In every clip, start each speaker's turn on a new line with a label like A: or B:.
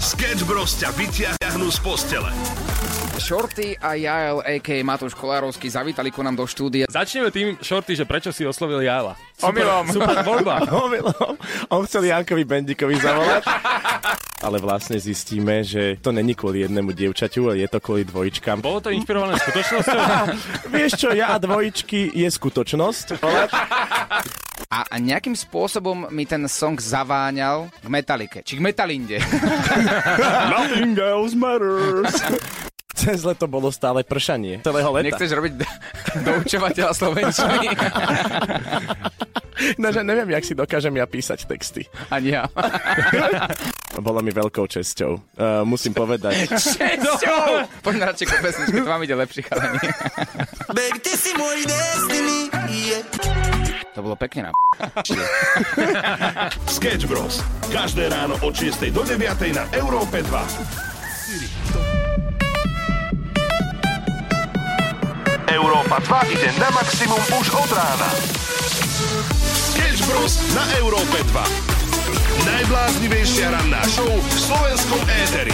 A: Sketch Bros ťa vyťahnu z postele.
B: Shorty a Jael, a.k.a. Matúš Kolárovský, zavítali ku nám do štúdia.
C: Začneme tým, Shorty, že prečo si oslovil Jala.
B: Omylom.
C: Super voľba.
D: Omylom. On chcel Jankovi Bendikovi zavolať. Ale vlastne zistíme, že to není kvôli jednému dievčaťu, ale je to kvôli dvojičkám.
C: Bolo to inšpirované skutočnosťou?
D: Vieš čo, ja a dvojičky je skutočnosť.
B: A, a nejakým spôsobom mi ten song zaváňal k Metalike, či k Metalinde.
D: Nothing else matters. Cez leto bolo stále pršanie. Celého leta.
B: Nechceš robiť do- doučovateľa slovenčiny?
D: No, že neviem, jak si dokážem ja písať texty.
B: Ani ja.
D: Bolo mi veľkou česťou. Uh, musím povedať.
B: Česťou! Poďme radšej ku pesničke, to vám ide lepšie, chalani.
E: Baby, ty si môj destiny, yeah.
B: To bolo pekne na
A: Sketch Bros. Každé ráno od 6 do 9 na Európe 2. Európa 2 ide na maximum už od rána. Sketch Bros. na Európe 2. Najbláznivejšia ranná show v slovenskom éteri.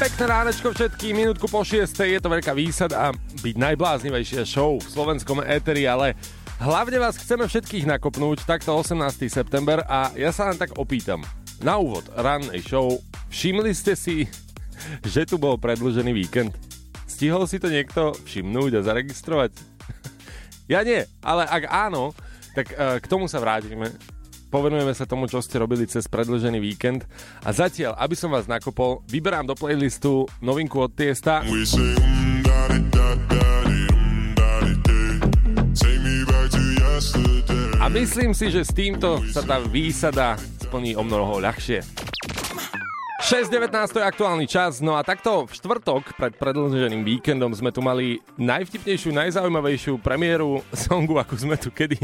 C: Pekné ránečko všetkým, minútku po 6. Je to veľká výsada byť najbláznivejšia show v slovenskom éteri, ale hlavne vás chceme všetkých nakopnúť takto 18. september a ja sa len tak opýtam. Na úvod rannej show všimli ste si, že tu bol predlžený víkend? Stihol si to niekto všimnúť a zaregistrovať? Ja nie, ale ak áno, tak e, k tomu sa vrátime. Povenujeme sa tomu, čo ste robili cez predlžený víkend. A zatiaľ, aby som vás nakopol, vyberám do playlistu novinku od Tiesta. A myslím si, že s týmto sa tá výsada splní o mnoho ľahšie. 6.19 je aktuálny čas, no a takto v štvrtok pred predĺženým víkendom sme tu mali najvtipnejšiu, najzaujímavejšiu premiéru songu, akú sme tu kedy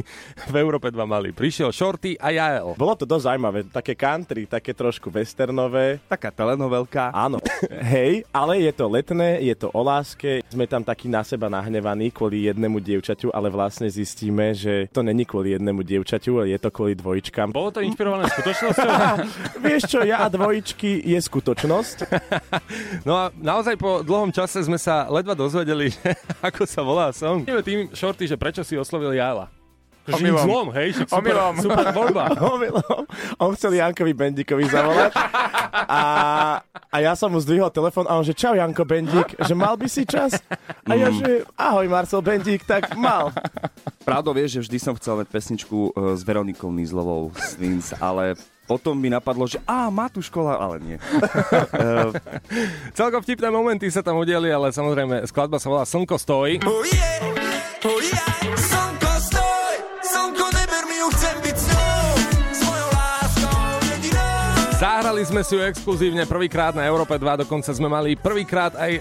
C: v Európe 2 mali. Prišiel Shorty a Jael.
D: Bolo to dosť zaujímavé. Také country, také trošku westernové.
F: Taká telenovelka.
D: Áno. Hej, ale je to letné, je to o láske. Sme tam takí na seba nahnevaní kvôli jednému dievčaťu, ale vlastne zistíme, že to není kvôli jednému dievčaťu, ale je to kvôli dvojičkám.
C: Bolo to inšpirované skutočnosťou?
D: Vieš čo, ja a dvojičky je skutočnosť.
C: No a naozaj po dlhom čase sme sa ledva dozvedeli, že ako sa volá song. Ideme tým, Shorty, že prečo si oslovil Jala.
B: Omylom.
C: zlom, hej? Super,
B: Omylom.
C: super voľba.
D: Omylom. On chcel Jankovi Bendikovi zavolať a, a ja som mu zdvihol telefon a on že čau Janko Bendik, že mal by si čas? A ja že ahoj Marcel Bendik, tak mal.
F: Pravdou vieš, že vždy som chcel mať pesničku e, s Veronikou Nizlovou z Vince, ale potom mi napadlo, že á, má tu škola, ale nie.
C: Celkom vtipné momenty sa tam udiali, ale samozrejme skladba sa volá Slnko stoj.
E: Oh yeah, oh yeah.
C: Zahrali sme si ju exkluzívne prvýkrát na Európe 2, dokonca sme mali prvýkrát aj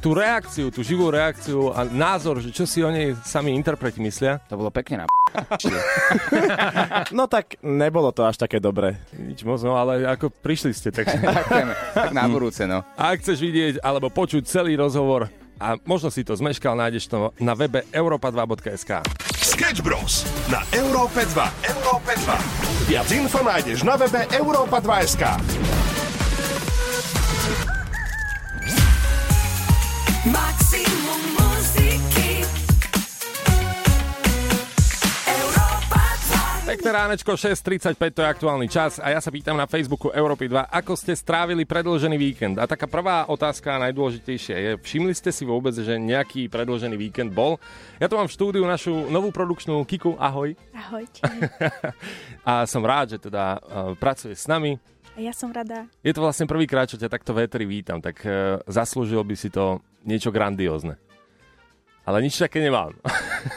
C: tú reakciu, tú živú reakciu a názor, že čo si o nej sami interpreti myslia.
B: To bolo pekne na
D: No tak nebolo to až také dobré.
C: Nič moc, no, ale ako prišli ste, tak...
B: Tak na budúce, no.
C: A ak chceš vidieť alebo počuť celý rozhovor a možno si to zmeškal, nájdeš to na webe europa2.sk.
A: Sketch Bros. na Európe 2. Európe 2. Viac info nájdeš na webe Europa2.sk.
C: Pekné ránečko, 6.35, to je aktuálny čas a ja sa pýtam na Facebooku Európy 2, ako ste strávili predlžený víkend. A taká prvá otázka, najdôležitejšia je, všimli ste si vôbec, že nejaký predlžený víkend bol? Ja tu mám v štúdiu našu novú produkčnú Kiku, ahoj.
G: Ahojte.
C: A som rád, že teda uh, pracuje s nami.
G: A ja som rada.
C: Je to vlastne prvýkrát, čo ťa takto véteri vítam, tak uh, zaslúžil by si to niečo grandiózne. Ale nič také nemám.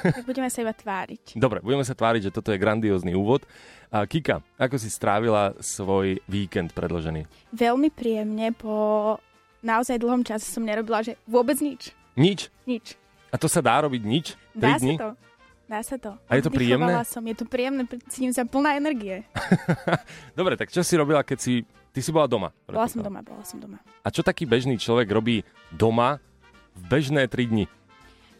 G: Tak budeme sa iba tváriť.
C: Dobre, budeme sa tváriť, že toto je grandiózny úvod. A Kika, ako si strávila svoj víkend predložený?
G: Veľmi príjemne, po naozaj dlhom čase som nerobila, že vôbec nič.
C: Nič.
G: Nič.
C: A to sa dá robiť nič?
G: Dá
C: Tri dní?
G: sa to. Dá sa to.
C: A je to príjemné?
G: Som, je to príjemné, cítim sa plná energie.
C: Dobre, tak čo si robila, keď si... Ty si bola doma.
G: Bola som doma, bola som doma.
C: A čo taký bežný človek robí doma v bežné tri dni?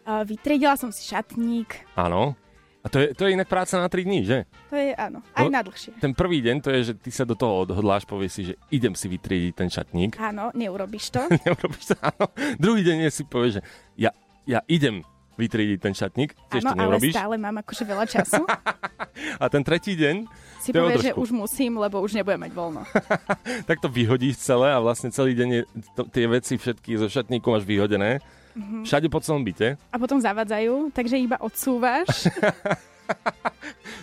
G: Vytriedila som si šatník,
C: Áno. A to je, to je inak práca na 3 dní, že?
G: To je áno, aj
C: No.
G: na dlhšie.
C: Ten prvý deň to je, že ty sa do toho odhodláš, povieš si, že idem si vytriediť ten šatník.
G: Áno, neurobiš to.
C: Neurobiš to, áno. Druhý deň si povieš, že ja, ja idem vytriediť ten šatník,
G: Áno, ale stále mám akože veľa času.
C: A ten tretí deň,
G: Si povieš, že už musím, lebo už nebudem mať voľno.
C: tak to vyhodíš celé a vlastne celý deň je to, tie veci všetky zo šatníku máš vyhodené.
G: Mhm.
C: Všade po celom byte.
G: A potom zavadzajú, takže iba odsúvaš.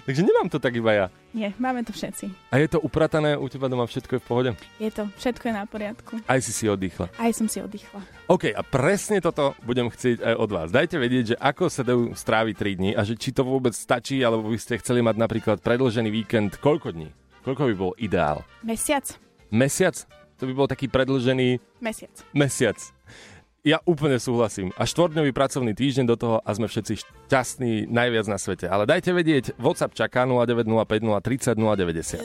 C: Takže nemám to tak iba ja.
G: Nie, máme to všetci.
C: A je to upratané, u teba doma všetko je v pohode?
G: Je to, všetko je na poriadku.
C: Aj si si oddychla.
G: Aj som si oddychla.
C: OK, a presne toto budem chcieť aj od vás. Dajte vedieť, že ako sa dajú stráviť 3 dní a že či to vôbec stačí, alebo by ste chceli mať napríklad predlžený víkend koľko dní? Koľko by bol ideál?
G: Mesiac?
C: Mesiac? To by bol taký predlžený
G: Mesiac.
C: mesiac. Ja úplne súhlasím. A štvorňový pracovný týždeň do toho a sme všetci šťastní najviac na svete. Ale dajte vedieť, WhatsApp čaká 0905 030 090.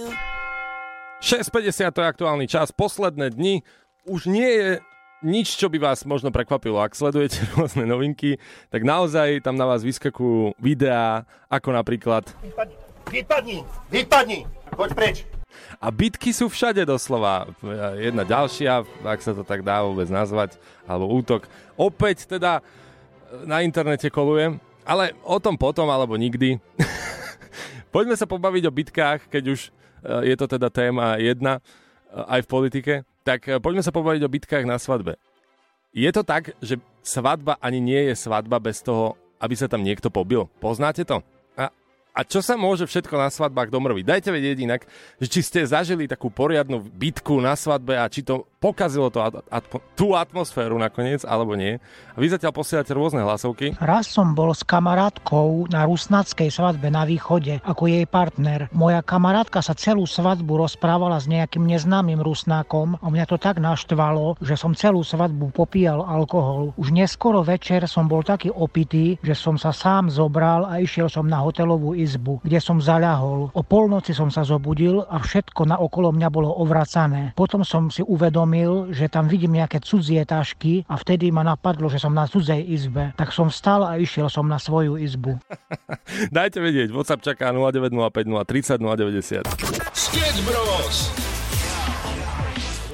C: 6.50 to je aktuálny čas, posledné dni. Už nie je nič, čo by vás možno prekvapilo. Ak sledujete rôzne novinky, tak naozaj tam na vás vyskakujú videá, ako napríklad
H: Vypadni, vypadni, poď preč.
C: A bitky sú všade doslova. Jedna ďalšia, ak sa to tak dá vôbec nazvať, alebo útok. Opäť teda na internete koluje, ale o tom potom, alebo nikdy. Poďme sa pobaviť o bitkách, keď už eh, je to teda téma jedna, eh, aj v politike. Tak poďme sa pobaviť o bitkách na svadbe. Je to tak, že svadba ani nie je svadba bez toho, aby sa tam niekto pobil. Poznáte to? A, čo sa môže všetko na svadbách domrviť? Dajte vedieť inak, že či ste zažili takú poriadnu bitku na svadbe a či to pokazilo to at- atmo- tú atmosféru nakoniec, alebo nie. A vy zatiaľ posielate rôzne hlasovky.
I: Raz som bol s kamarátkou na rusnackej svadbe na východe ako jej partner. Moja kamarátka sa celú svadbu rozprávala s nejakým neznámym rusnákom a mňa to tak naštvalo, že som celú svadbu popíjal alkohol. Už neskoro večer som bol taký opitý, že som sa sám zobral a išiel som na hotelovú izbu, kde som zaľahol. O polnoci som sa zobudil a všetko na okolo mňa bolo ovracané. Potom som si uvedomil, že tam vidím nejaké cudzie tašky a vtedy ma napadlo, že som na cudzej izbe. Tak som vstal a išiel som na svoju izbu.
C: Dajte vedieť, WhatsApp čaká 0905 030 090.
A: Sketch Bros.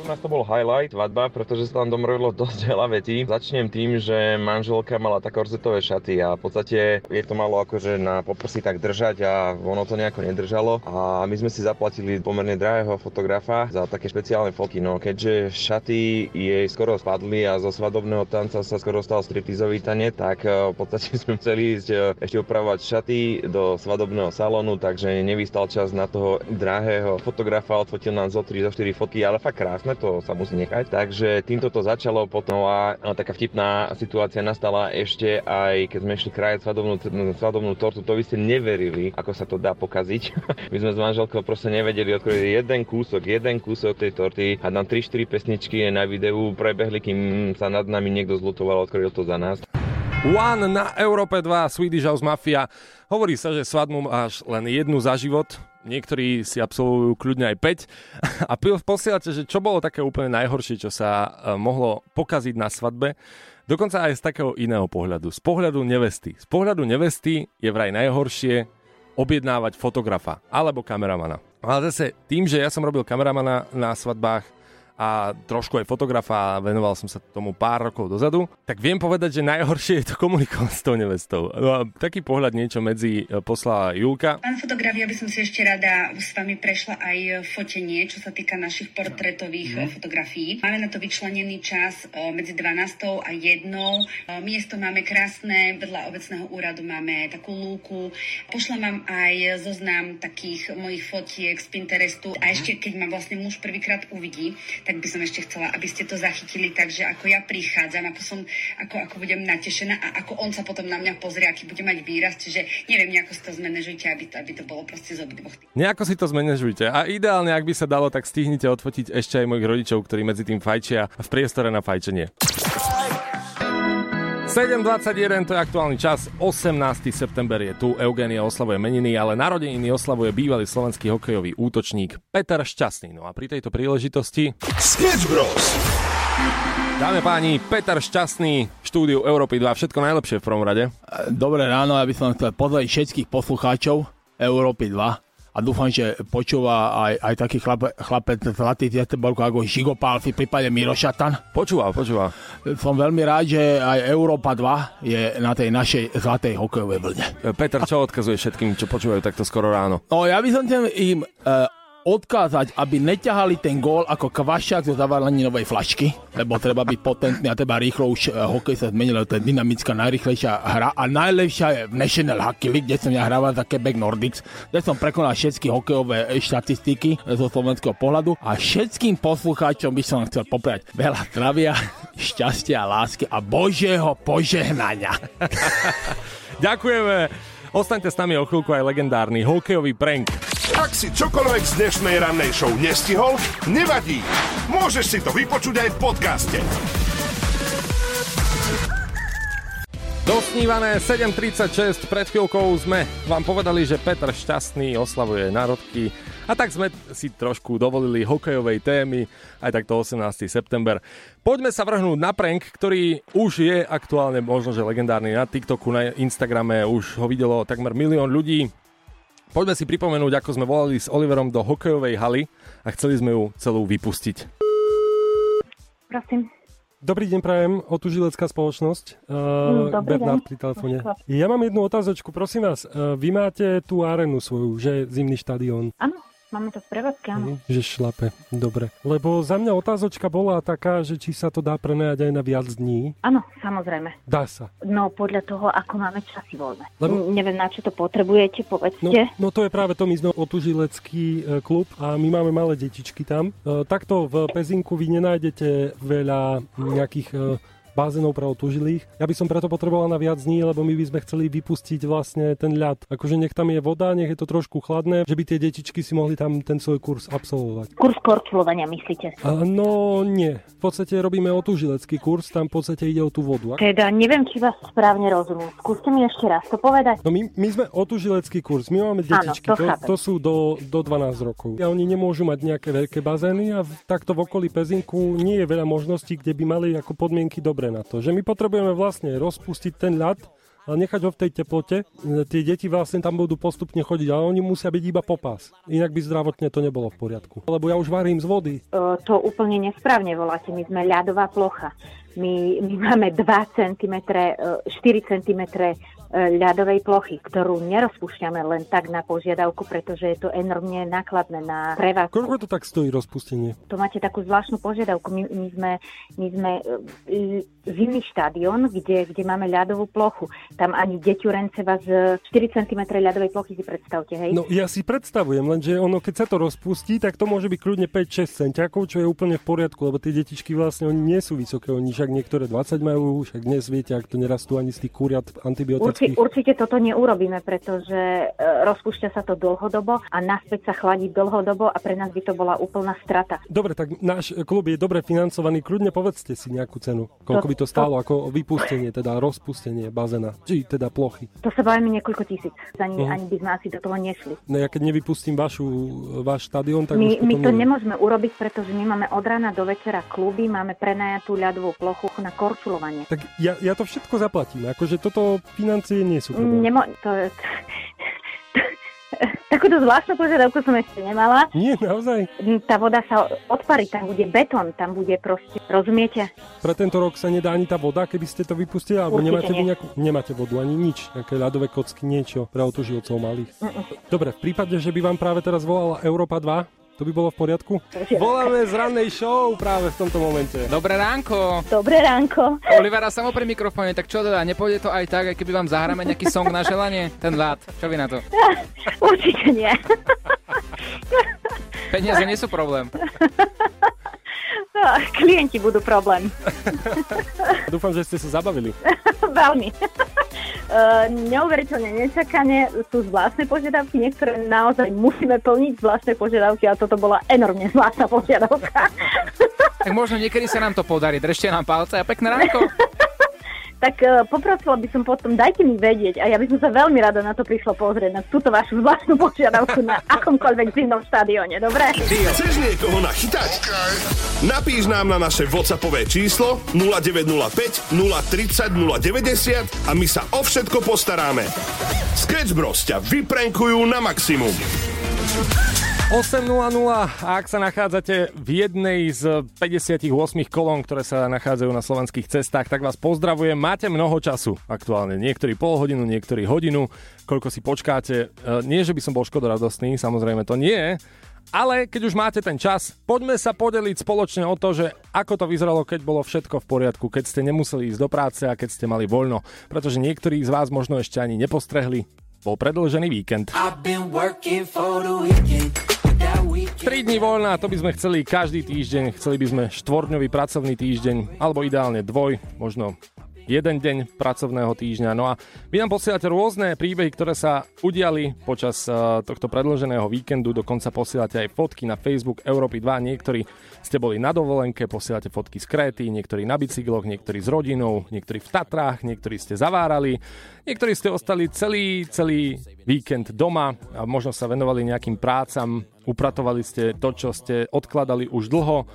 J: U nás to bol highlight, svadba, pretože sa tam domrvilo dosť veľa vecí. Začnem tým, že manželka mala také korzetové šaty a v podstate je to malo akože na poprsi tak držať a ono to nejako nedržalo. A my sme si zaplatili pomerne drahého fotografa za také špeciálne fotky. No keďže šaty jej skoro spadli a zo svadobného tanca sa skoro stal striptizový tanec, tak eh, v podstate sme chceli ísť eh, ešte upravovať šaty do svadobného salónu, takže nevystal čas na toho drahého fotografa, odfotil nám zo 3, zo 4 fotky, ale fakt krásne, to sa musí nechať. Takže týmto to začalo potom a a taká vtipná situácia nastala ešte aj keď sme išli krajať svadobnú, svadobnú tortu, to vy ste neverili, ako sa to dá pokaziť. My sme s manželkou proste nevedeli odkryť jeden kúsok, jeden kúsok tej torty a nám 3-4 pesničky na videu prebehli, kým sa nad nami niekto zlutoval, odkryl to za nás.
C: One na Európe 2, Swedish House Mafia. Hovorí sa, že svadbu máš len jednu za život, niektorí si absolvujú kľudne aj 5. A posielate, že čo bolo také úplne najhoršie, čo sa e, mohlo pokaziť na svadbe. Dokonca aj z takého iného pohľadu. Z pohľadu nevesty. Z pohľadu nevesty je vraj najhoršie objednávať fotografa alebo kameramana. Ale zase tým, že ja som robil kameramana na svadbách a trošku aj fotografa a venoval som sa tomu pár rokov dozadu, tak viem povedať, že najhoršie je to komunikovať s tou nevestou. No a taký pohľad niečo medzi e, poslala Julka.
K: Pán fotograf, ja by som si ešte rada s vami prešla aj fotenie, čo sa týka našich portrétových
C: Mhm.
K: mm. fotografií. Máme na to vyčlenený čas e, medzi 12. a 1. E, Miesto máme krásne, vedľa obecného úradu máme takú lúku. Pošlem vám aj zoznam takých mojich fotiek z Pinterestu. A ešte, keď ma vlastne muž prvýkrát uvidí, tak by som ešte chcela, aby ste to zachytili, takže ako ja prichádzam, ako som, ako, ako budem natešená a ako on sa potom na mňa pozrie, aký bude mať výraz, čiže neviem, nejako si to zmanéžujte, aby to, aby to bolo proste z obidvoch.
C: Nejako si to zmanéžujte. A ideálne, ak by sa dalo, tak stihnite odfotiť ešte aj mojich rodičov, ktorí medzi tým fajčia v priestore na fajčenie. 7.21, to je aktuálny čas, 18. september je tu, Eugénia oslavuje meniny, ale narodeniny oslavuje bývalý slovenský hokejový útočník Peter Šťastný. No a pri tejto príležitosti...
A: Sketch Bros.
C: Dáme páni, Peter Šťastný, štúdiu Európy 2, všetko najlepšie v prvom rade.
L: Dobré ráno, ja by som chcel pozdraviť všetkých poslucháčov Európy 2 a dúfam, že počúva aj, aj taký chlape, chlapec Zlatý Tieteborko ako Žigopál, v prípade Miro Šatan.
C: Počúva, počúva.
L: Som veľmi rád, že aj Európa 2 je na tej našej zlatej hokejovej vlne.
C: Peter, čo odkazuje všetkým, čo počúvajú takto skoro ráno?
L: No ja by som im uh, odkázať, aby neťahali ten gól ako kvašák zo zavaleninovej flašky, lebo treba byť potentný a treba rýchlo už eh, hokej sa zmenil, to je dynamická, najrychlejšia hra a najlepšia je v National Hockey League, kde som ja hrával za Quebec Nordics, kde som prekonal všetky hokejové eh, štatistiky zo slovenského pohľadu a všetkým poslucháčom by som chcel popriať veľa zdravia, šťastia, lásky a Božieho požehnania.
C: Ďakujeme. Ostaňte s nami o chvíľku aj legendárny hokejový prank.
A: Ak si čokoľvek z dnešnej rannej show nestihol, nevadí. Môžeš si to vypočuť aj v podcaste.
C: Dosnívané 7.36, pred chvíľkou sme vám povedali, že Petr Šťastný oslavuje národky a tak sme si trošku dovolili hokejovej témy, aj takto 18. september. Poďme sa vrhnúť na prank, ktorý už je aktuálne možno, že legendárny na TikToku, na Instagrame, už ho videlo takmer milión ľudí. Poďme si pripomenúť, ako sme volali s Oliverom do hokejovej haly a chceli sme ju celú vypustiť.
M: Prosím.
N: Dobrý deň, prajem, otužilecká spoločnosť. Uh,
M: Dobrý
N: Bernard
M: deň.
N: pri telefóne. Ja mám jednu otázočku, prosím vás. Uh, vy máte tú arenu svoju, že zimný štadión.
M: Áno, máme to v prevádzke, áno.
N: Že šlape, dobre. Lebo za mňa otázočka bola taká, že či sa to dá prenajať aj na viac dní.
M: Áno, samozrejme.
N: Dá sa.
M: No podľa toho, ako máme časy voľné.
N: Lebo-.
M: Neviem, na čo to potrebujete,
N: No,
M: povedzte.
N: no to je práve to, my sme otužilecký e, klub a my máme malé detičky tam. E, takto v Pezinku vy nenájdete veľa nejakých e, bazénov pre otužilých. Ja by som preto potreboval na viac dní, lebo my by sme chceli vypustiť vlastne ten ľad. Akože nech tam je voda, nech je to trošku chladné, že by tie detičky si mohli tam ten svoj kurz absolvovať.
M: Kurs korčulovania, myslíte?
N: A, no nie. V podstate robíme otužilecký kurz, tam v podstate ide o tú vodu.
M: Teda neviem, či vás správne rozumiem. Skúste mi ešte raz to povedať.
N: No my, my sme otužilecký kurz, my máme
M: Áno,
N: detičky,
M: to
N: to,
M: chápem.
N: to sú do, do 12 rokov. A oni nemôžu mať nejaké veľké bazény a v, takto v okolí Pezinku nie je veľa možností, kde by mali ako podmienky dobre na to. Že my potrebujeme vlastne rozpustiť ten ľad a nechať ho v tej teplote. Tie deti vlastne tam budú postupne chodiť, ale oni musia byť iba popás. Inak by zdravotne to nebolo v poriadku. Lebo ja už varím z vody.
M: E, to úplne nesprávne voláte. My sme ľadová plocha. My, my máme 2 cm, e, 4 cm ľadovej plochy, ktorú nerozpúšťame len tak na požiadavku, pretože je to enormne nákladné na prevádzku.
N: Koľko to tak stojí rozpustenie?
M: To máte takú zvláštnu požiadavku. My, my sme, my sme e, zimný štadión, kde, kde máme ľadovú plochu. Tam ani deťurence vás e, 4 cm ľadovej plochy si predstavte, hej?
N: No ja si predstavujem, lenže ono, keď sa to rozpustí, tak to môže byť kľudne 5-6 centiakov, čo je úplne v poriadku, lebo tie detičky vlastne oni nie sú vysoké, oni však niektoré 20 majú, však dnes viete, ak to nerastú ani z tých kuriat antibiotických.
M: určite toto neurobíme, pretože e, rozpúšťa sa to dlhodobo a naspäť sa chladí dlhodobo a pre nás by to bola úplná strata.
N: Dobre, tak náš klub je dobre financovaný, kľudne povedzte si nejakú cenu. Koľko
M: To-
N: by to stálo ako vypustenie, teda rozpustenie bazéna, či teda plochy.
M: To sa bavíme niekoľko tisíc. Ani,
N: Mhm.
M: ani by sme asi do toho nešli.
N: No ja keď nevypustím vašu, váš štadión, tak
M: My, my to
N: neviem.
M: nemôžeme urobiť, pretože my máme od rána do večera kluby, máme prenajatú ľadovú plochu na korčulovanie.
N: Tak ja, ja to všetko zaplatím, akože toto financie nie sú problém.
M: Nemo, to, takúto zvláštnu požiadavku som ešte nemala.
N: Nie, naozaj.
M: Tá voda sa odparí, tam bude betón, tam bude proste, rozumiete?
N: Pre tento rok sa nedá ani tá voda, keby ste to vypustili, alebo
M: Určite
N: nemáte,
M: nie.
N: nejakú, nemáte vodu ani nič, nejaké ľadové kocky, niečo pre otužilcov malých.
M: Mm-mm.
N: Dobre, v prípade, že by vám práve teraz volala Európa 2, to by bolo v poriadku? Voláme z rannej show práve v tomto momente.
B: Dobré ránko.
M: Dobré ránko.
B: Olivera samo pri mikrofóne, tak čo teda, nepôjde to aj tak, aj keby vám zahráme nejaký song na želanie? Ten ľad, čo vy na to?
M: Určite nie.
B: Peniaze nie sú problém.
M: No, klienti budú problém.
N: Dúfam, že ste sa zabavili.
M: Veľmi. Uh, neuveriteľne nečakane sú zvláštne požiadavky, niektoré naozaj musíme plniť zvláštne požiadavky a toto bola enormne zvláštna požiadavka.
B: Tak možno niekedy sa nám to podarí. Držte nám palce a pekné ránko.
M: tak uh, poprosila by som potom, dajte mi vedieť a ja by som sa veľmi rada na to prišla pozrieť, na túto vašu zvláštnu požiadavku na akomkoľvek zimnom štadióne, dobre?
A: Chceš niekoho nachytať? Napíš nám na naše WhatsAppové číslo 0905 030 090 a my sa o všetko postaráme. Sketch Bros ťa vyprenkujú na maximum.
C: 8.00 a ak sa nachádzate v jednej z 58 kolón, ktoré sa nachádzajú na slovenských cestách, tak vás pozdravujem. Máte mnoho času aktuálne. Niektorí pol hodinu, niektorí hodinu. Koľko si počkáte. E, Nie, že by som bol škodoradostný, samozrejme to nie. Ale keď už máte ten čas, poďme sa podeliť spoločne o to, že ako to vyzeralo, keď bolo všetko v poriadku, keď ste nemuseli ísť do práce a keď ste mali voľno. Pretože niektorí z vás možno ešte ani nepostrehli, bol predlžený víkend.
O: I've been working for the weekend.
C: 3 dní voľna, to by sme chceli každý týždeň, chceli by sme štvordňový pracovný týždeň, alebo ideálne dvoj, možno jeden deň pracovného týždňa. No a vy nám posielate rôzne príbehy, ktoré sa udiali počas uh, tohto predloženého víkendu, dokonca posielate aj fotky na Facebook Európy 2, niektorí ste boli na dovolenke, posielate fotky z Kréty, niektorí na bicykloch, niektorí s rodinou, niektorí v Tatrách, niektorí ste zavárali, niektorí ste ostali celý, celý víkend doma a možno sa venovali nejakým prácam, upratovali ste to, čo ste odkladali už dlho.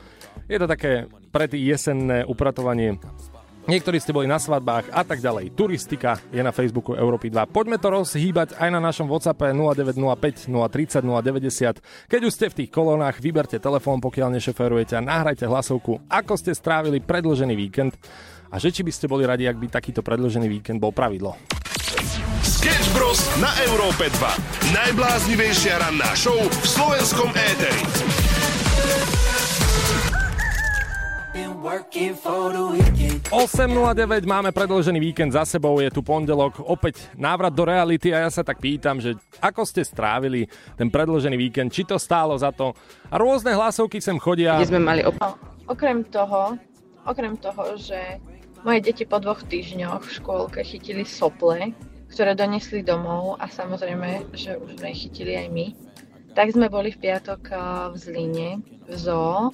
C: Je to také predjesenné upratovanie Niektorí ste boli na svadbách a tak ďalej. Turistika je na Facebooku Európy 2. Poďme to rozhýbať aj na našom WhatsAppe 0905 030 090. Keď už ste v tých kolónach, vyberte telefón, pokiaľ nešoferujete a nahrajte hlasovku, ako ste strávili predlžený víkend a že či by ste boli radi, ak by takýto predlžený víkend bol pravidlo.
A: Sketch Bros. na Európe 2. Najbláznivejšia ranná show v slovenskom éteri.
C: 8.09 máme predložený víkend za sebou, je tu pondelok, opäť návrat do reality a ja sa tak pýtam, že ako ste strávili ten predložený víkend, či to stálo za to. A rôzne hlasovky sem chodia.
P: Kde sme mali op- okrem toho, okrem toho, že moje deti po dvoch týždňoch v škôlke chytili sople, ktoré donesli domov a samozrejme, že už sme chytili aj my, tak sme boli v piatok eh, v Zlíne, v zoo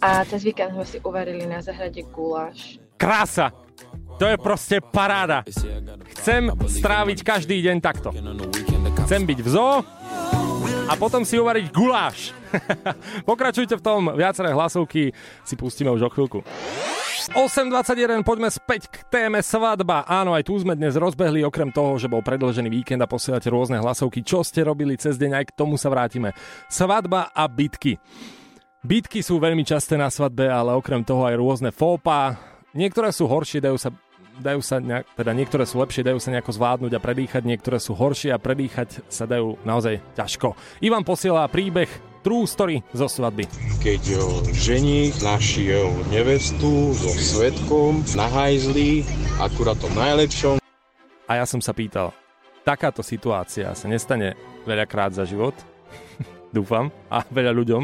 P: a cez víkend sme si uvarili na zahrade guláš.
C: Krása! To je proste paráda. Chcem stráviť každý deň takto. Chcem byť v zoo a potom si uvariť guláš. Pokračujte v tom, viaceré hlasovky si pustíme už o chvíľku. 8.21, poďme späť k téme svadba. Áno, aj tu sme dnes rozbehli, okrem toho, že bol predlžený víkend a posielate rôzne hlasovky. Čo ste robili cez deň, aj k tomu sa vrátime. Svadba a bitky. Bitky sú veľmi časté na svadbe, ale okrem toho aj rôzne fópa. Niektoré sú horšie, dajú sa dajú sa nejak, teda niektoré sú lepšie, dajú sa nejako zvládnuť a predýchať, niektoré sú horšie a predýchať sa dajú naozaj ťažko. Ivan posiela príbeh True Story zo svadby.
Q: keď o, ženích našiel nevestu so svetkom na hajzli, akurát to najlepšom.
C: A ja som sa pýtal, takáto situácia sa nestane veľakrát za život, dúfam, a veľa ľuďom.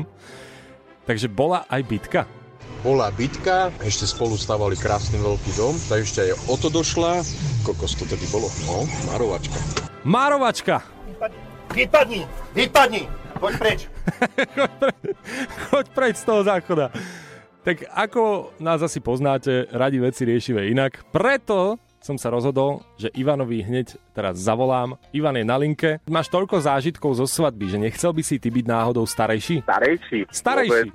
C: Takže bola aj bitka.
Q: Bola bitka, ešte spolu stavali krásny veľký dom, tak ešte aj o to došla. Kokos to tedy bolo? No, Marovačka.
C: Márovačka!
H: Vypadni! Vypadni! Poď preč!
C: Choď preč z toho záchoda. Tak ako nás asi poznáte, radi veci riešime inak. Preto som sa rozhodol, že Ivanovi hneď teraz zavolám. Ivan je na linke. Máš toľko zážitkov zo svadby, že nechcel by si ty byť náhodou starejší?
R: Starejší.
C: Starejší.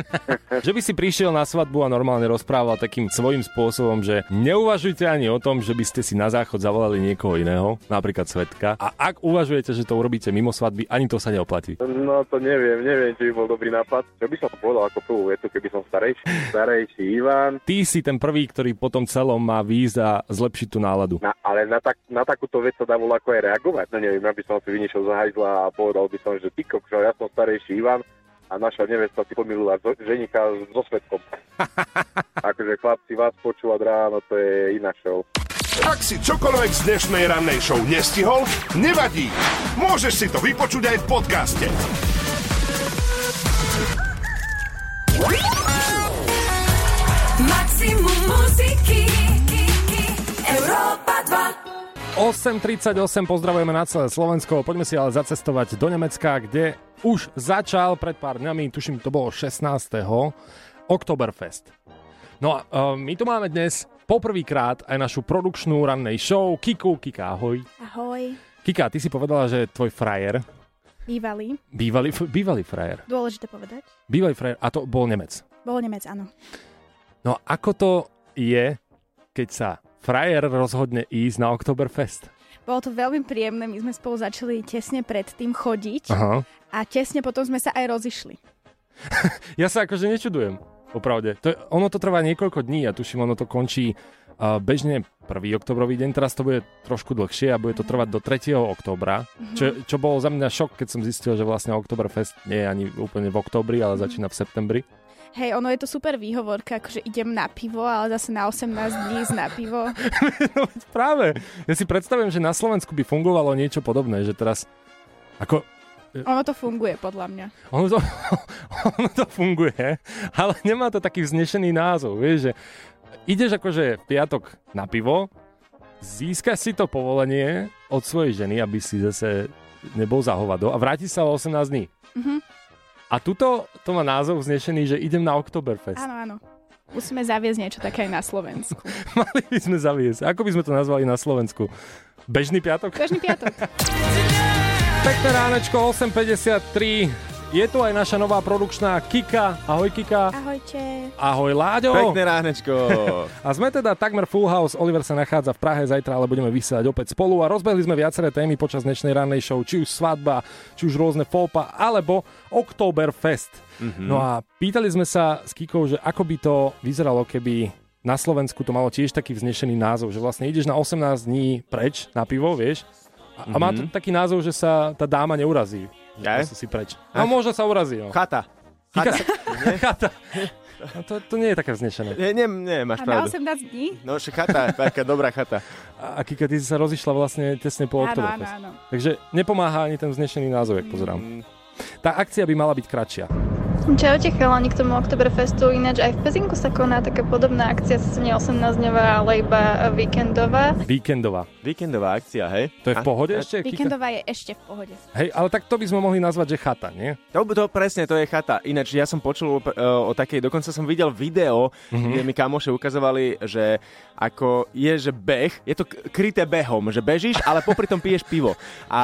C: že by si prišiel na svadbu a normálne rozprával takým svojím spôsobom, že neuvažujte ani o tom, že by ste si na záchod zavolali niekoho iného, napríklad svetka. A ak uvažujete, že to urobíte mimo svadby, ani to sa neoplatí.
R: No to neviem, neviem, či by bol dobrý nápad. Čo by som povedal ako prvú vetu, keby som starejší? Starejší Ivan.
C: Ty si ten prvý, ktorý potom celom má výjsť a zlepšiť tú náladu.
R: Na, ale na, tak, na takúto vec sa dá voľa ako aj reagovať. No neviem, ja by som si vynišiel za hajzla a povedal by som, že ty kokšo, ja som starejší Ivan a naša nevesta si pomýlila zo, ženika so svetkom. akože chlapci vás počúvať ráno, to je iná show.
A: Ak si čokoľvek z dnešnej rannej show nestihol, nevadí. Môžeš si to vypočuť aj v podcaste.
O: Maximum muziky. Európa 2.
C: 8.38 pozdravujeme na celé Slovensko. Poďme si ale zacestovať do Nemecka, kde už začal pred pár dňami, tuším, to bolo 16. Oktoberfest. No a uh, my tu máme dnes poprvýkrát aj našu produkčnú rannej show Kiku. Kika, ahoj.
G: Ahoj.
C: Kika, ty si povedala, že tvoj frajer,
G: Bývalý.
C: bývalý, bývalý frajer,
G: Dôležité povedať.
C: bývalý frajer, a to bol Nemec.
G: Bol Nemec, áno.
C: No ako to je, keď sa frajer rozhodne ísť na Oktoberfest?
G: Bolo to veľmi príjemné, my sme spolu začali tesne pred tým chodiť
C: Aha.
G: a tesne potom sme sa aj rozišli.
C: Ja sa akože nečudujem, popravde. To, je- ono to trvá niekoľko dní a tuším, ono to končí uh, bežne 1. oktobrový deň, teraz to bude trošku dlhšie a bude to trvať do 3. oktobra, čo, čo bolo za mňa šok, keď som zistil, že vlastne Oktoberfest nie je ani úplne v oktobri, ale začína v septembri.
G: Hej, ono je to super výhovorka, akože idem na pivo, ale zase na 18 dní ísť na pivo.
C: Práve. Ja si predstavujem, že na Slovensku by fungovalo niečo podobné, že teraz ako
G: Ono to funguje, podľa mňa.
C: Ono to, ono to funguje, ale nemá to taký vznešený názov, vieš, že ideš akože v piatok na pivo, získaš si to povolenie od svojej ženy, aby si zase nebol za hovado a vrátiš sa o 18 dní.
G: Mhm.
C: A tuto to má názov vznešený, že idem na Oktoberfest.
G: Áno, áno. Musíme zaviesť niečo také aj na Slovensku.
C: Mali by sme zaviesť. Ako by sme to nazvali na Slovensku? Bežný piatok?
G: Každý piatok.
C: Pekné ránečko, 8.53. Je tu aj naša nová produkčná Kika. Ahoj Kika.
G: Ahojte.
C: Ahoj Láďo.
S: Pekné ránečko.
C: A sme teda takmer full house. Oliver sa nachádza v Prahe zajtra, ale budeme vysielať opäť spolu a rozbehli sme viaceré témy počas dnešnej rannej show, či už svadba, či už rôzne fópa, alebo Oktoberfest.
S: Mhm.
C: No a pýtali sme sa s Kikou, že ako by to vyzeralo, keby na Slovensku to malo tiež taký vznešený názov, že vlastne ideš na 18 dní preč na pivo, vieš, a, a má to
S: Mhm.
C: taký názov, že sa tá dáma neurazí. Že
S: Ja?
C: proste si preč. No možno sa urazí. No.
S: Chata. Chata.
C: sa... Chata. No to, to nie je také vznešené.
S: Nie, nie, nie, máš
G: A na
S: pravdu.
G: 18 dní?
S: No, však chata, taká dobrá chata.
C: A Kika, ty si sa rozišla vlastne tesne po
G: Áno,
C: Oktoberfest.
G: áno, áno.
C: Takže nepomáha ani ten vznešený názov, jak pozerám.
S: Mm.
C: Tá akcia by mala byť kratšia.
T: Čaute chalani k tomu Oktoberfestu, ináč aj v Pezinku sa koná taká podobná akcia, sice nie 18-dňová, ale iba víkendová.
C: Víkendová.
S: Víkendová akcia, hej?
C: To je v
S: A-
C: pohode ešte? Kika?
G: Víkendová je ešte v pohode.
C: Hej, ale tak to by sme mohli nazvať, že chata, nie?
S: To, to presne, to je chata. Ináč ja som počul uh, o takej, dokonca som videl video,
C: Mhm.
S: mm-hmm. kde mi kamoše ukazovali, že ako je, že beh, je to k- kryté behom, že bežíš, ale popri tom piješ pivo. A,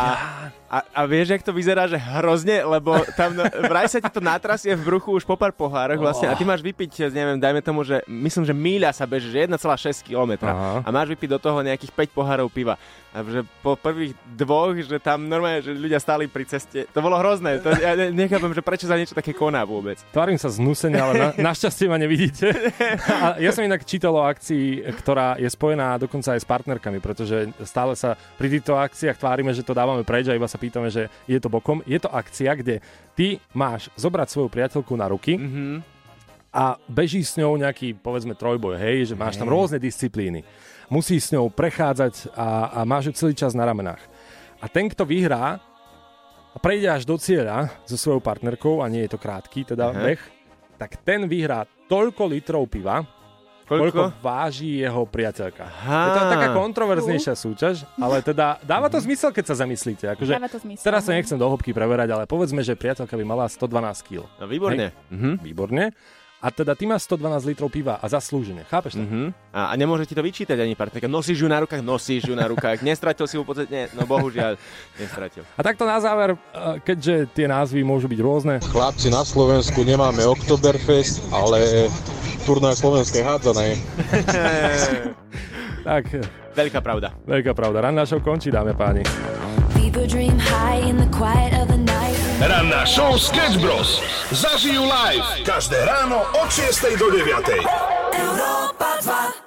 S: a, a vieš, jak to vyzerá, že hrozne, lebo tam no, vraj sa ti to natrasie v bruchu už po pár pohároch vlastne a ty máš vypiť, neviem, dajme tomu, že myslím, že míľa sa beží, že 1,6 km
C: Aha.
S: a máš vypiť do toho nejakých 5 pohárov piva. A že po prvých dvoch, že tam normálne, že ľudia stáli pri ceste. To bolo hrozné. To, ja ne- nechápem, že prečo sa niečo také koná vôbec.
C: Tvarím sa znúsene, ale na, našťastie ma nevidíte. A ja som inak čítal o akcii, ktorá je spojená dokonca aj s partnerkami, pretože stále sa pri týchto akciách tvárime, že to dávame preč a iba sa pýtame, že je to bokom. Je to akcia, kde ty máš zobrať svoju priateľku na ruky
S: mm-hmm.
C: a beží s ňou nejaký, povedzme, trojboj, hej, že máš tam rôzne disciplíny. Musíš s ňou prechádzať a, a máš ju celý čas na ramenách. A ten, kto vyhrá a prejde až do cieľa so svojou partnerkou, a nie je to krátky, teda
S: Aha.
C: beh, tak ten vyhrá toľko litrov piva,
S: Koľko?
C: koľko váži jeho priateľka.
S: Aha.
C: Je to taká kontroverznejšia súťaž, ale teda dáva to zmysel, keď sa zamyslíte. Akože,
G: Dáva to zmysel,
C: teraz sa nechcem do hĺbky preberať, ale povedzme, že priateľka by mala 112 kg.
S: No výborne.
C: Mhm. Výborne. A teda ty máš 112 litrov piva a zaslúžene, chápeš to?
S: Mhm. A, a nemôže ti to vyčítať ani partnerka. Nosíš ju na rukách, nosíš ju na rukách. Nestratil si ju v podstate, no bohužiaľ, nestratil.
C: A takto na záver, eh, keďže tie názvy môžu byť rôzne.
Q: Chlapci, na Slovensku nemáme Oktoberfest, ale turnaj slovenskej hádzanej.
C: Tak, eh,
S: Veľká pravda.
C: veľká pravda. Ranná show končí, dáme páni.
O: People dream high in the quiet of the night.
A: Ranná show Sketch Bros. Zažijú live každé ráno od 6 do 9.
O: Europa 2.